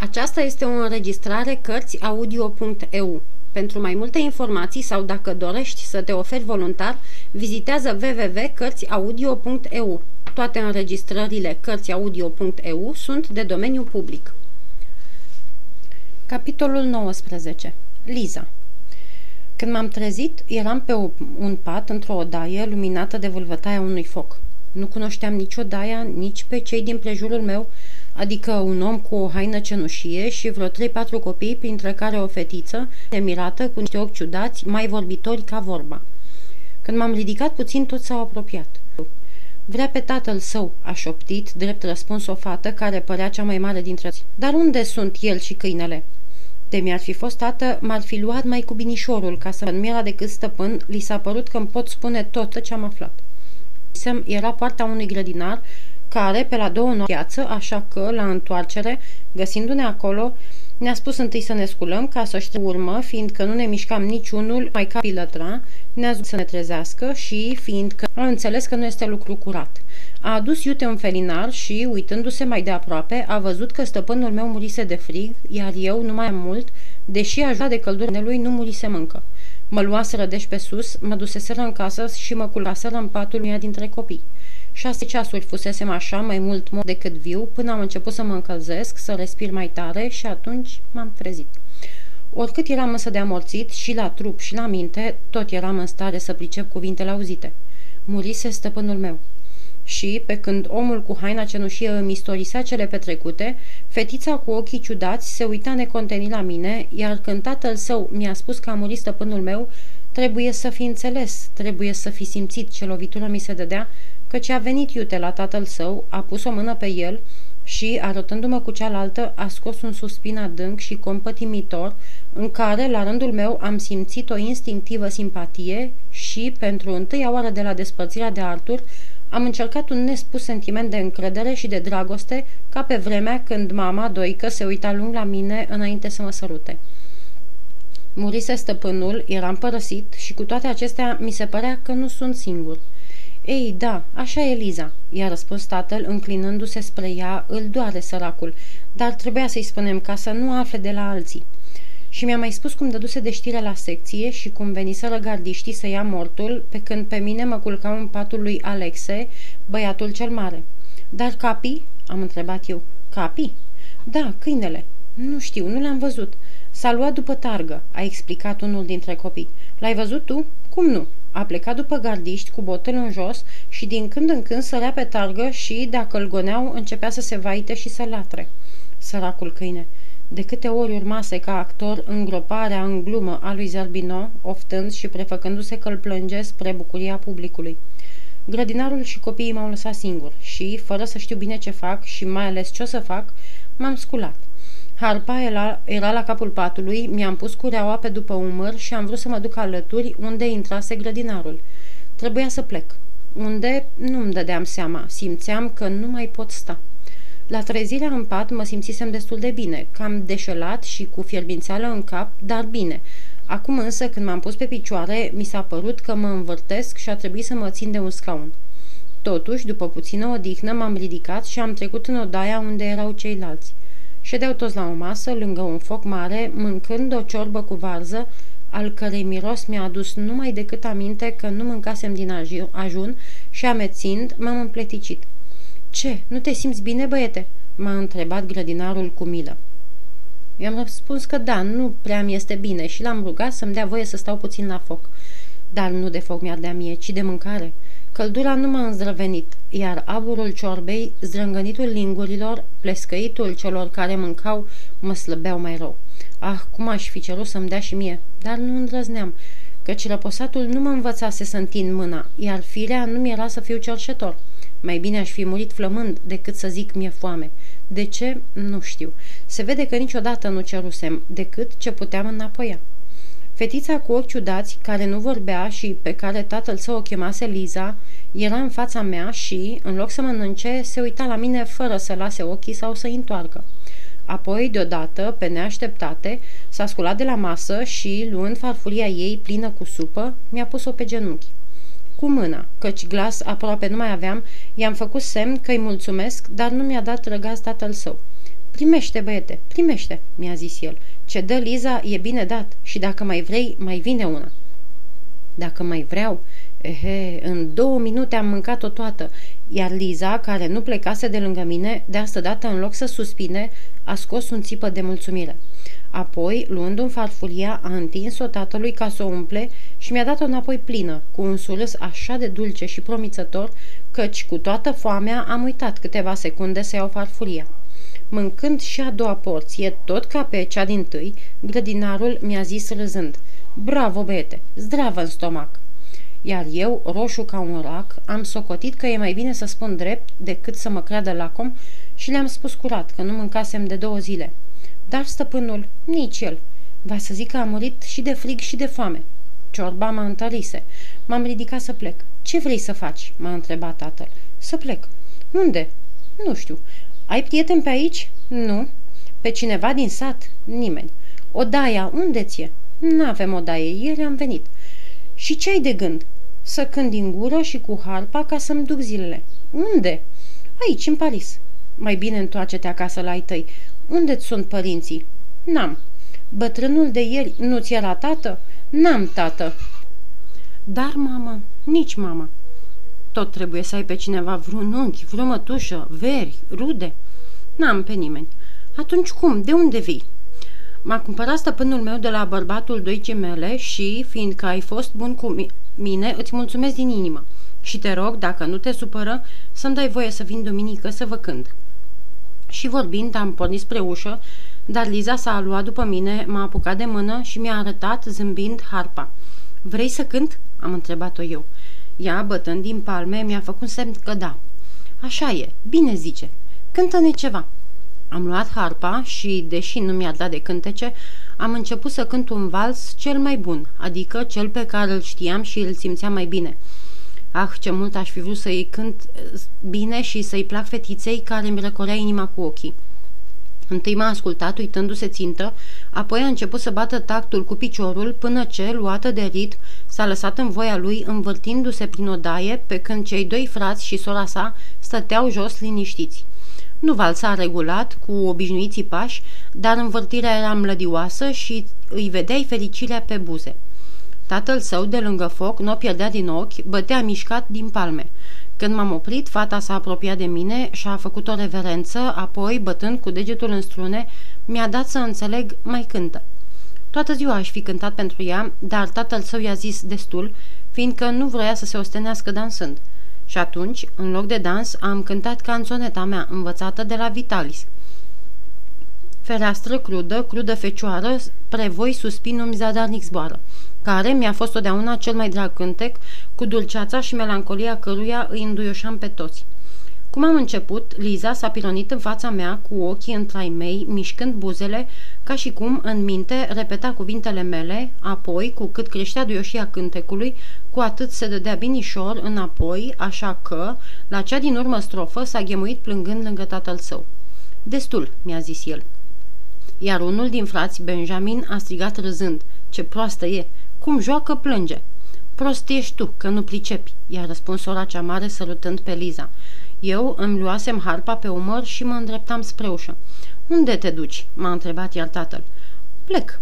Aceasta este o înregistrare Cărțiaudio.eu. Pentru mai multe informații sau dacă dorești să te oferi voluntar, vizitează www.cărțiaudio.eu. Toate înregistrările Cărțiaudio.eu sunt de domeniu public. Capitolul 19. Liza Când m-am trezit, eram pe un pat într-o odaie luminată de vâlvătaia unui foc. Nu cunoșteam nici odaia, nici pe cei din prejurul meu, adică un om cu o haină cenușie și vreo trei-patru copii, printre care o fetiță, mirată, cu niște ochi ciudați, mai vorbitori ca vorba. Când m-am ridicat puțin, toți s-au apropiat. Vrea pe tatăl său, a șoptit, drept răspuns o fată care părea cea mai mare dintre ți. Dar unde sunt el și câinele? De mi-ar fi fost tată, m-ar fi luat mai cu binișorul, ca să nu mi-era decât stăpân, li s-a părut că îmi pot spune tot ce am aflat. Era poarta unui grădinar care, pe la două piață, așa că, la întoarcere, găsindu-ne acolo, ne-a spus întâi să ne sculăm ca să știm urmă, fiindcă nu ne mișcam niciunul mai ca pilătra, ne-a zis să ne trezească și, fiindcă a înțeles că nu este lucru curat. A adus iute un felinar și, uitându-se mai de aproape, a văzut că stăpânul meu murise de frig, iar eu, nu mai mult, deși aș de căldură lui, nu murise încă. Mă luaseră deci pe sus, mă duseseră în casă și mă culcaseră în patul unuia dintre copii. Șase ceasuri fusesem așa, mai mult mort decât viu, până am început să mă încălzesc, să respir mai tare și atunci m-am trezit. Oricât eram însă de amorțit, și la trup și la minte, tot eram în stare să pricep cuvintele auzite. Murise stăpânul meu. Și, pe când omul cu haina cenușie îmi istorisea cele petrecute, fetița cu ochii ciudați se uita necontenit la mine, iar când tatăl său mi-a spus că a murit stăpânul meu, trebuie să fi înțeles, trebuie să fi simțit ce lovitură mi se dădea căci a venit iute la tatăl său, a pus o mână pe el și, arătându-mă cu cealaltă, a scos un suspin adânc și compătimitor, în care, la rândul meu, am simțit o instinctivă simpatie și, pentru întâia oară de la despărțirea de Artur, am încercat un nespus sentiment de încredere și de dragoste, ca pe vremea când mama, doică, se uita lung la mine înainte să mă sărute. Murise stăpânul, eram părăsit și cu toate acestea mi se părea că nu sunt singur. Ei, da, așa e Liza, i-a răspuns tatăl, înclinându-se spre ea, îl doare săracul, dar trebuia să-i spunem ca să nu afle de la alții. Și mi-a mai spus cum dăduse de știre la secție și cum veniseră gardiștii să ia mortul, pe când pe mine mă culcau în patul lui Alexe, băiatul cel mare. Dar capii? am întrebat eu. Capii? Da, câinele. Nu știu, nu l-am văzut. S-a luat după targă, a explicat unul dintre copii. L-ai văzut tu? Cum nu? A plecat după gardiști cu botul în jos și din când în când sărea pe targă și, dacă îl goneau, începea să se vaite și să latre. Săracul câine. De câte ori urmase ca actor îngroparea în glumă a lui Zerbino, oftând și prefăcându-se că îl plânge spre bucuria publicului. Grădinarul și copiii m-au lăsat singur și, fără să știu bine ce fac și mai ales ce o să fac, m-am sculat. Harpa era, era la capul patului, mi-am pus cureaua pe după umăr și am vrut să mă duc alături unde intrase grădinarul. Trebuia să plec. Unde nu-mi dădeam seama, simțeam că nu mai pot sta. La trezirea în pat mă simțisem destul de bine, cam deșelat și cu fierbințeală în cap, dar bine. Acum însă, când m-am pus pe picioare, mi s-a părut că mă învârtesc și a trebuit să mă țin de un scaun. Totuși, după puțină odihnă, m-am ridicat și am trecut în odaia unde erau ceilalți. Ședeau toți la o masă, lângă un foc mare, mâncând o ciorbă cu varză, al cărei miros mi-a adus numai decât aminte că nu mâncasem din ajun și amețind, m-am împleticit. Ce, nu te simți bine, băiete?" m-a întrebat grădinarul cu milă. I-am răspuns că da, nu prea mi este bine și l-am rugat să-mi dea voie să stau puțin la foc. Dar nu de foc mi-ar dea mie, ci de mâncare. Căldura nu m-a înzdrăvenit, iar aburul ciorbei, zdrângănitul lingurilor, plescăitul celor care mâncau, mă slăbeau mai rău. Ah, cum aș fi cerut să-mi dea și mie, dar nu îndrăzneam, căci răposatul nu mă învățase să întind mâna, iar firea nu mi-era să fiu cerșetor. Mai bine aș fi murit flămând decât să zic mie foame. De ce? Nu știu. Se vede că niciodată nu cerusem, decât ce puteam înapoia. Fetița cu ochi ciudați, care nu vorbea și pe care tatăl său o chemase Liza, era în fața mea și, în loc să mănânce, se uita la mine fără să lase ochii sau să-i întoarcă. Apoi, deodată, pe neașteptate, s-a sculat de la masă și, luând farfuria ei plină cu supă, mi-a pus-o pe genunchi. Cu mâna, căci glas aproape nu mai aveam, i-am făcut semn că îi mulțumesc, dar nu mi-a dat răgaz tatăl său. Primește, băiete, primește, mi-a zis el. Ce dă Liza e bine dat și dacă mai vrei, mai vine una. Dacă mai vreau, ehe, în două minute am mâncat-o toată, iar Liza, care nu plecase de lângă mine, de asta dată, în loc să suspine, a scos un țipă de mulțumire. Apoi, luând un farfuria, a întins-o tatălui ca să o umple și mi-a dat-o înapoi plină, cu un surâs așa de dulce și promițător, căci cu toată foamea am uitat câteva secunde să iau farfuria. Mâncând și a doua porție, tot ca pe cea din tâi, grădinarul mi-a zis râzând, Bravo, băiete, zdravă în stomac! Iar eu, roșu ca un rac, am socotit că e mai bine să spun drept decât să mă creadă lacom și le-am spus curat că nu mâncasem de două zile. Dar stăpânul, nici el. Va să zic că a murit și de frig și de foame. Ciorba mă întărise. M-am ridicat să plec. Ce vrei să faci?" m-a întrebat tatăl. Să plec. Unde?" Nu știu. Ai prieten pe aici?" Nu." Pe cineva din sat?" Nimeni." Odaia, unde ți-e?" N-avem odaie, ieri am venit." Și ce ai de gând?" Să cânt din gură și cu harpa ca să-mi duc zilele." Unde?" Aici, în Paris." Mai bine întoarce-te acasă la ai tăi. Unde-ți sunt părinții?" N-am." Bătrânul de ieri nu ți era tată?" N-am tată." Dar, mamă, nici mama. Tot trebuie să ai pe cineva vreun unchi, vreo mătușă, veri, rude. N-am pe nimeni. Atunci cum? De unde vii? M-a cumpărat stăpânul meu de la bărbatul doicii mele și, fiindcă ai fost bun cu mine, îți mulțumesc din inimă. Și te rog, dacă nu te supără, să-mi dai voie să vin duminică să vă cânt. Și vorbind, am pornit spre ușă, dar Liza s-a luat după mine, m-a apucat de mână și mi-a arătat, zâmbind, harpa. Vrei să cânt?" am întrebat-o eu. Ea, bătând din palme, mi-a făcut semn că da. Așa e, bine zice. Cântă-ne ceva." Am luat harpa și, deși nu mi-a dat de cântece, am început să cânt un vals cel mai bun, adică cel pe care îl știam și îl simțeam mai bine. Ah, ce mult aș fi vrut să-i cânt eh, bine și să-i plac fetiței care îmi răcorea inima cu ochii. Întâi m-a ascultat uitându-se țintă, apoi a început să bată tactul cu piciorul până ce, luată de ritm, s-a lăsat în voia lui învârtindu-se prin odaie pe când cei doi frați și sora sa stăteau jos liniștiți. Nu valsa regulat, cu obișnuiții pași, dar învârtirea era mlădioasă și îi vedeai fericirea pe buze. Tatăl său, de lângă foc, nu o pierdea din ochi, bătea mișcat din palme. Când m-am oprit, fata s-a apropiat de mine și a făcut o reverență, apoi, bătând cu degetul în strune, mi-a dat să înțeleg, mai cântă. Toată ziua aș fi cântat pentru ea, dar tatăl său i-a zis destul, fiindcă nu vroia să se ostenească dansând. Și atunci, în loc de dans, am cântat canțoneta mea învățată de la Vitalis. Fereastră crudă, crudă fecioară, prevoi suspinum zadarnic zboară, care mi-a fost totdeauna cel mai drag cântec, cu dulceața și melancolia căruia îi înduioșam pe toți. Cum am început, Liza s-a pironit în fața mea cu ochii întrai mei, mișcând buzele, ca și cum, în minte, repeta cuvintele mele, apoi, cu cât creștea duioșia cântecului, cu atât se dădea binișor înapoi, așa că, la cea din urmă strofă, s-a ghemuit plângând lângă tatăl său. Destul, mi-a zis el. Iar unul din frați, Benjamin, a strigat râzând. Ce proastă e! Cum joacă, plânge! Prost ești tu, că nu pricepi, i-a răspuns sora cea mare sărutând pe Liza. Eu îmi luasem harpa pe umăr și mă îndreptam spre ușă. Unde te duci?" m-a întrebat iar tatăl. Plec."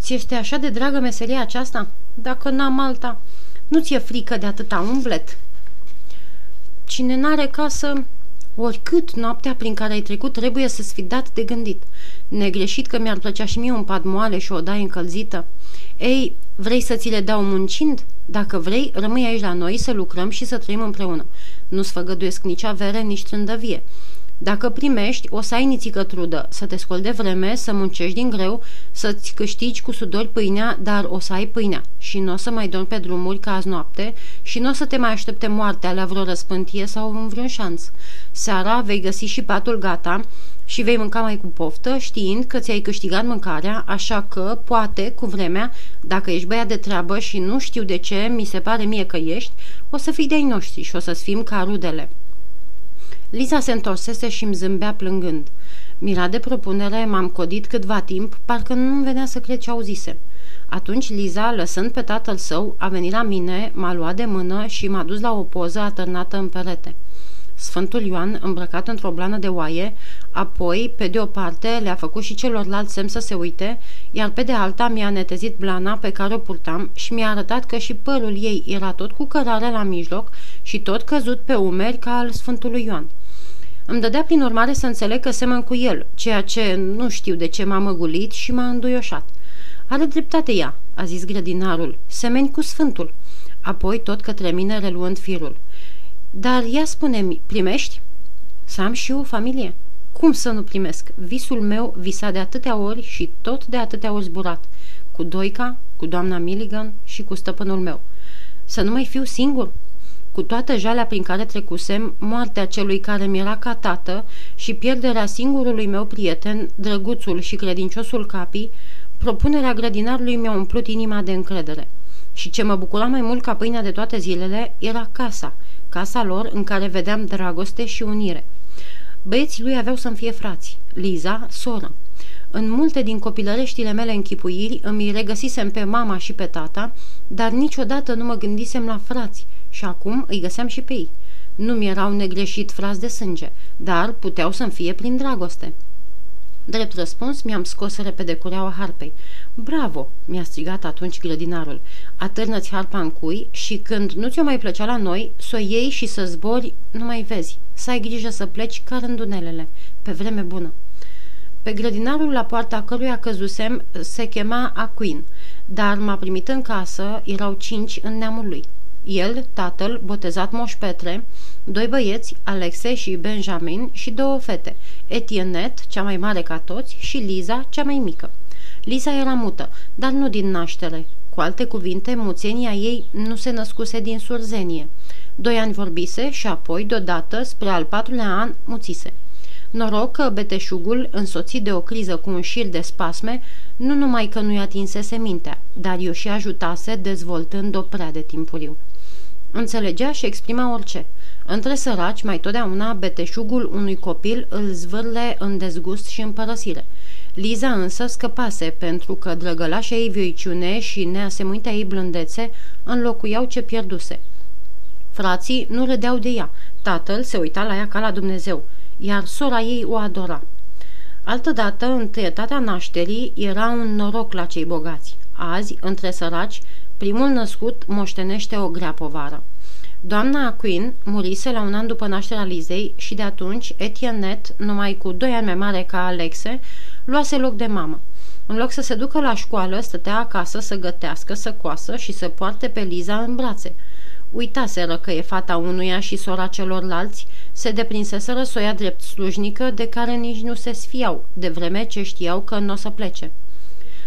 Ți este așa de dragă meseria aceasta? Dacă n-am alta, nu ți-e frică de atâta umblet?" Cine n-are casă, oricât noaptea prin care ai trecut trebuie să-ți fi dat de gândit. Negreșit că mi-ar plăcea și mie un pat moale și o daie încălzită. Ei, vrei să ți le dau muncind? Dacă vrei, rămâi aici la noi să lucrăm și să trăim împreună. Nu-ți făgăduiesc nici avere, nici trândăvie. Dacă primești, o să ai nițică trudă, să te scoli de vreme, să muncești din greu, să-ți câștigi cu sudori pâinea, dar o să ai pâinea și nu o să mai dormi pe drumuri ca azi noapte și nu o să te mai aștepte moartea la vreo răspântie sau în vreun șanț. Seara vei găsi și patul gata și vei mânca mai cu poftă, știind că ți-ai câștigat mâncarea, așa că, poate, cu vremea, dacă ești băiat de treabă și nu știu de ce, mi se pare mie că ești, o să fii de-ai noștri și o să-ți fim ca rudele. Liza se întorsese și îmi zâmbea plângând. Mirat de propunere, m-am codit câtva timp, parcă nu-mi venea să cred ce auzise. Atunci Liza, lăsând pe tatăl său, a venit la mine, m-a luat de mână și m-a dus la o poză atârnată în perete. Sfântul Ioan, îmbrăcat într-o blană de oaie, apoi, pe de o parte, le-a făcut și celorlalți semn să se uite, iar pe de alta mi-a netezit blana pe care o purtam și mi-a arătat că și părul ei era tot cu cărare la mijloc și tot căzut pe umeri ca al Sfântului Ioan. Îmi dădea prin urmare să înțeleg că semăn cu el, ceea ce nu știu de ce m-a măgulit și m-a înduioșat. Are dreptate ea, a zis grădinarul, semeni cu Sfântul. Apoi tot către mine reluând firul. Dar ia spune-mi, primești? Să am și eu o familie. Cum să nu primesc? Visul meu visa de atâtea ori și tot de atâtea ori zburat. Cu Doica, cu doamna Milligan și cu stăpânul meu. Să nu mai fiu singur? Cu toată jalea prin care trecusem, moartea celui care mi era ca tată și pierderea singurului meu prieten, drăguțul și credinciosul Capi, propunerea grădinarului mi-a umplut inima de încredere. Și ce mă bucura mai mult ca pâinea de toate zilele era casa, casa lor în care vedeam dragoste și unire. Băieții lui aveau să-mi fie frați, Liza, soră. În multe din copilăreștile mele închipuiri îmi regăsisem pe mama și pe tata, dar niciodată nu mă gândisem la frați și acum îi găseam și pe ei. Nu mi erau negreșit frați de sânge, dar puteau să-mi fie prin dragoste. Drept răspuns, mi-am scos repede cureaua harpei. Bravo!" mi-a strigat atunci grădinarul. Atârnă-ți harpa în cui și când nu ți-o mai plăcea la noi, să o iei și să zbori, nu mai vezi. Să ai grijă să pleci ca rândunelele, pe vreme bună. Pe grădinarul la poarta căruia căzusem se chema Aquin, dar m-a primit în casă, erau cinci în neamul lui. El, tatăl, botezat Moș Petre, doi băieți, Alexe și Benjamin și două fete, Etienne, cea mai mare ca toți, și Liza, cea mai mică. Liza era mută, dar nu din naștere. Cu alte cuvinte, muțenia ei nu se născuse din surzenie. Doi ani vorbise și apoi, deodată, spre al patrulea an, muțise. Noroc că beteșugul, însoțit de o criză cu un șir de spasme, nu numai că nu-i atinsese mintea, dar i-o și ajutase dezvoltând-o prea de timpuriu. Înțelegea și exprima orice. Între săraci, mai totdeauna, beteșugul unui copil îl zvârle în dezgust și în părăsire. Liza însă scăpase pentru că drăgălașa ei vioiciune și neasemuitea ei blândețe înlocuiau ce pierduse. Frații nu râdeau de ea, tatăl se uita la ea ca la Dumnezeu, iar sora ei o adora. Altădată, întâietatea nașterii era un noroc la cei bogați. Azi, între săraci, primul născut moștenește o grea povară. Doamna Quinn murise la un an după nașterea Lizei și de atunci Etienne, numai cu doi ani mai mare ca Alexe, luase loc de mamă. În loc să se ducă la școală, stătea acasă să gătească, să coasă și să poarte pe Liza în brațe. Uitaseră că e fata unuia și sora celorlalți, se deprinseseră să o ia drept slujnică de care nici nu se sfiau, de vreme ce știau că nu o să plece.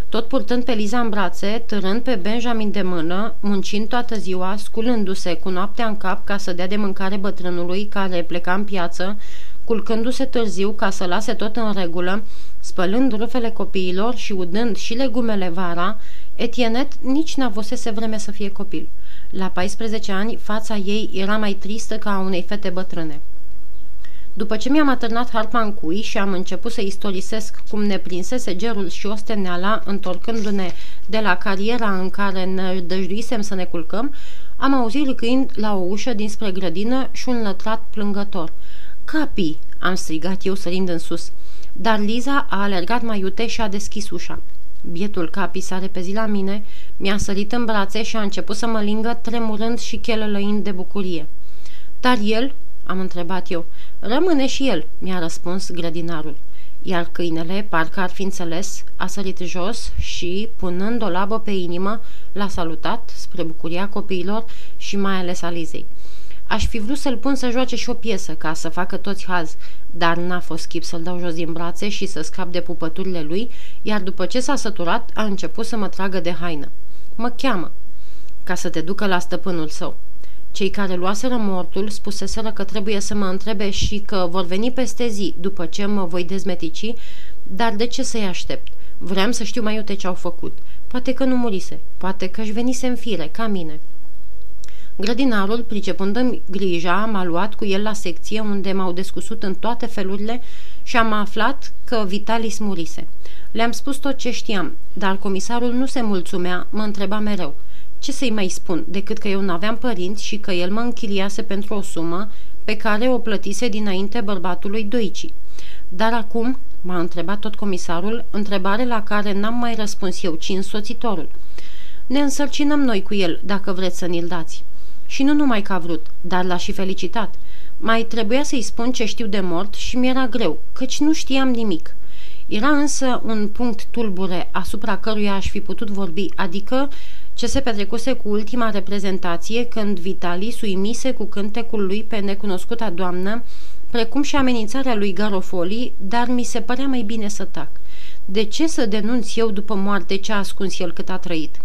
Tot purtând pe Liza în brațe, târând pe Benjamin de mână, muncind toată ziua, sculându-se cu noaptea în cap ca să dea de mâncare bătrânului care pleca în piață, culcându-se târziu ca să lase tot în regulă, spălând rufele copiilor și udând și legumele vara, Etienet nici n-avusese vreme să fie copil. La 14 ani, fața ei era mai tristă ca a unei fete bătrâne. După ce mi-am atârnat harpa în cui și am început să istorisesc cum ne prinsese gerul și osteneala întorcându-ne de la cariera în care ne dăjduisem să ne culcăm, am auzit râcâind la o ușă dinspre grădină și un lătrat plângător. Capi!" am strigat eu sărind în sus. Dar Liza a alergat mai iute și a deschis ușa. Bietul Capi s-a repezit la mine, mi-a sărit în brațe și a început să mă lingă tremurând și chelălăind de bucurie. Dar el, am întrebat eu. Rămâne și el, mi-a răspuns grădinarul. Iar câinele, parcă ar fi înțeles, a sărit jos și, punând o labă pe inimă, l-a salutat spre bucuria copiilor și mai ales a Lizei. Aș fi vrut să-l pun să joace și o piesă ca să facă toți haz, dar n-a fost chip să-l dau jos din brațe și să scap de pupăturile lui, iar după ce s-a săturat, a început să mă tragă de haină. Mă cheamă, ca să te ducă la stăpânul său. Cei care luaseră mortul spuseseră că trebuie să mă întrebe și că vor veni peste zi după ce mă voi dezmetici, dar de ce să-i aștept? Vreau să știu mai iute ce au făcut. Poate că nu murise, poate că își venise în fire, ca mine. Grădinarul, pricepând grija, m-a luat cu el la secție unde m-au descusut în toate felurile și am aflat că Vitalis murise. Le-am spus tot ce știam, dar comisarul nu se mulțumea, mă întreba mereu – ce să-i mai spun, decât că eu nu aveam părinți și că el mă închiriase pentru o sumă, pe care o plătise dinainte bărbatului Doici. Dar acum, m-a întrebat tot comisarul, întrebare la care n-am mai răspuns eu, ci însoțitorul. Ne însărcinăm noi cu el, dacă vreți să ni-l dați. Și nu numai că a vrut, dar l-a și felicitat. Mai trebuia să-i spun ce știu de mort și mi-era greu, căci nu știam nimic. Era însă un punct tulbure asupra căruia aș fi putut vorbi, adică ce se petrecuse cu ultima reprezentație când Vitali suimise cu cântecul lui pe necunoscuta doamnă, precum și amenințarea lui Garofoli, dar mi se părea mai bine să tac. De ce să denunț eu după moarte ce a ascuns el cât a trăit?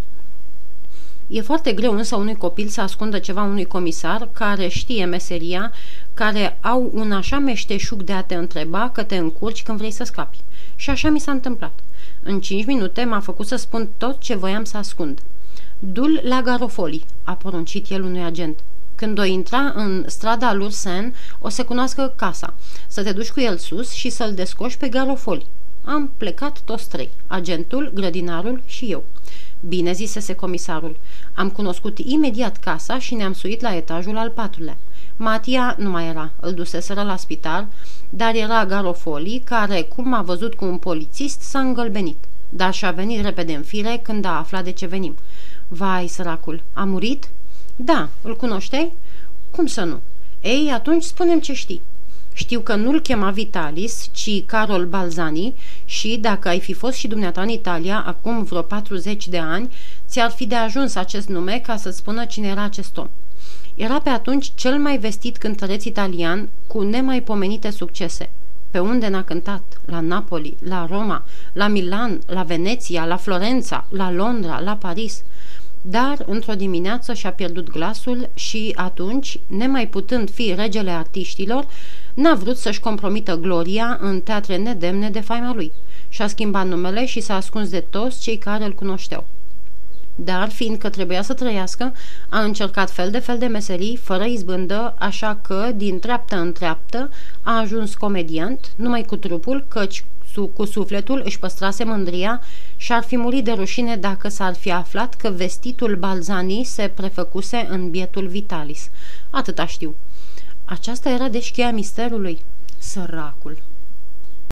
E foarte greu însă unui copil să ascundă ceva unui comisar care știe meseria, care au un așa meșteșug de a te întreba că te încurci când vrei să scapi. Și așa mi s-a întâmplat. În cinci minute m-a făcut să spun tot ce voiam să ascund. Dul la Garofoli, a poruncit el unui agent. Când o intra în strada Lursen, o să cunoască casa, să te duci cu el sus și să-l descoși pe Garofoli. Am plecat toți trei, agentul, grădinarul și eu. Bine zisese comisarul. Am cunoscut imediat casa și ne-am suit la etajul al patrulea. Matia nu mai era, îl duseseră la spital, dar era Garofoli, care, cum a văzut cu un polițist, s-a îngălbenit. Dar și-a venit repede în fire când a aflat de ce venim. Vai, săracul, a murit? Da, îl cunoșteai? Cum să nu? Ei, atunci spunem ce știi. Știu că nu-l chema Vitalis, ci Carol Balzani și, dacă ai fi fost și dumneata în Italia, acum vreo 40 de ani, ți-ar fi de ajuns acest nume ca să-ți spună cine era acest om. Era pe atunci cel mai vestit cântăreț italian cu nemaipomenite succese. Pe unde n-a cântat? La Napoli, la Roma, la Milan, la Veneția, la Florența, la Londra, la Paris. Dar, într-o dimineață și-a pierdut glasul și atunci, nemai putând fi regele artiștilor, n-a vrut să-și compromită gloria în teatre nedemne de faima lui. Și-a schimbat numele și s-a ascuns de toți cei care îl cunoșteau dar fiindcă trebuia să trăiască, a încercat fel de fel de meserii, fără izbândă, așa că, din treaptă în treaptă, a ajuns comediant, numai cu trupul, căci cu sufletul își păstrase mândria și ar fi murit de rușine dacă s-ar fi aflat că vestitul Balzani se prefăcuse în bietul Vitalis. Atâta știu. Aceasta era deci cheia misterului. Săracul!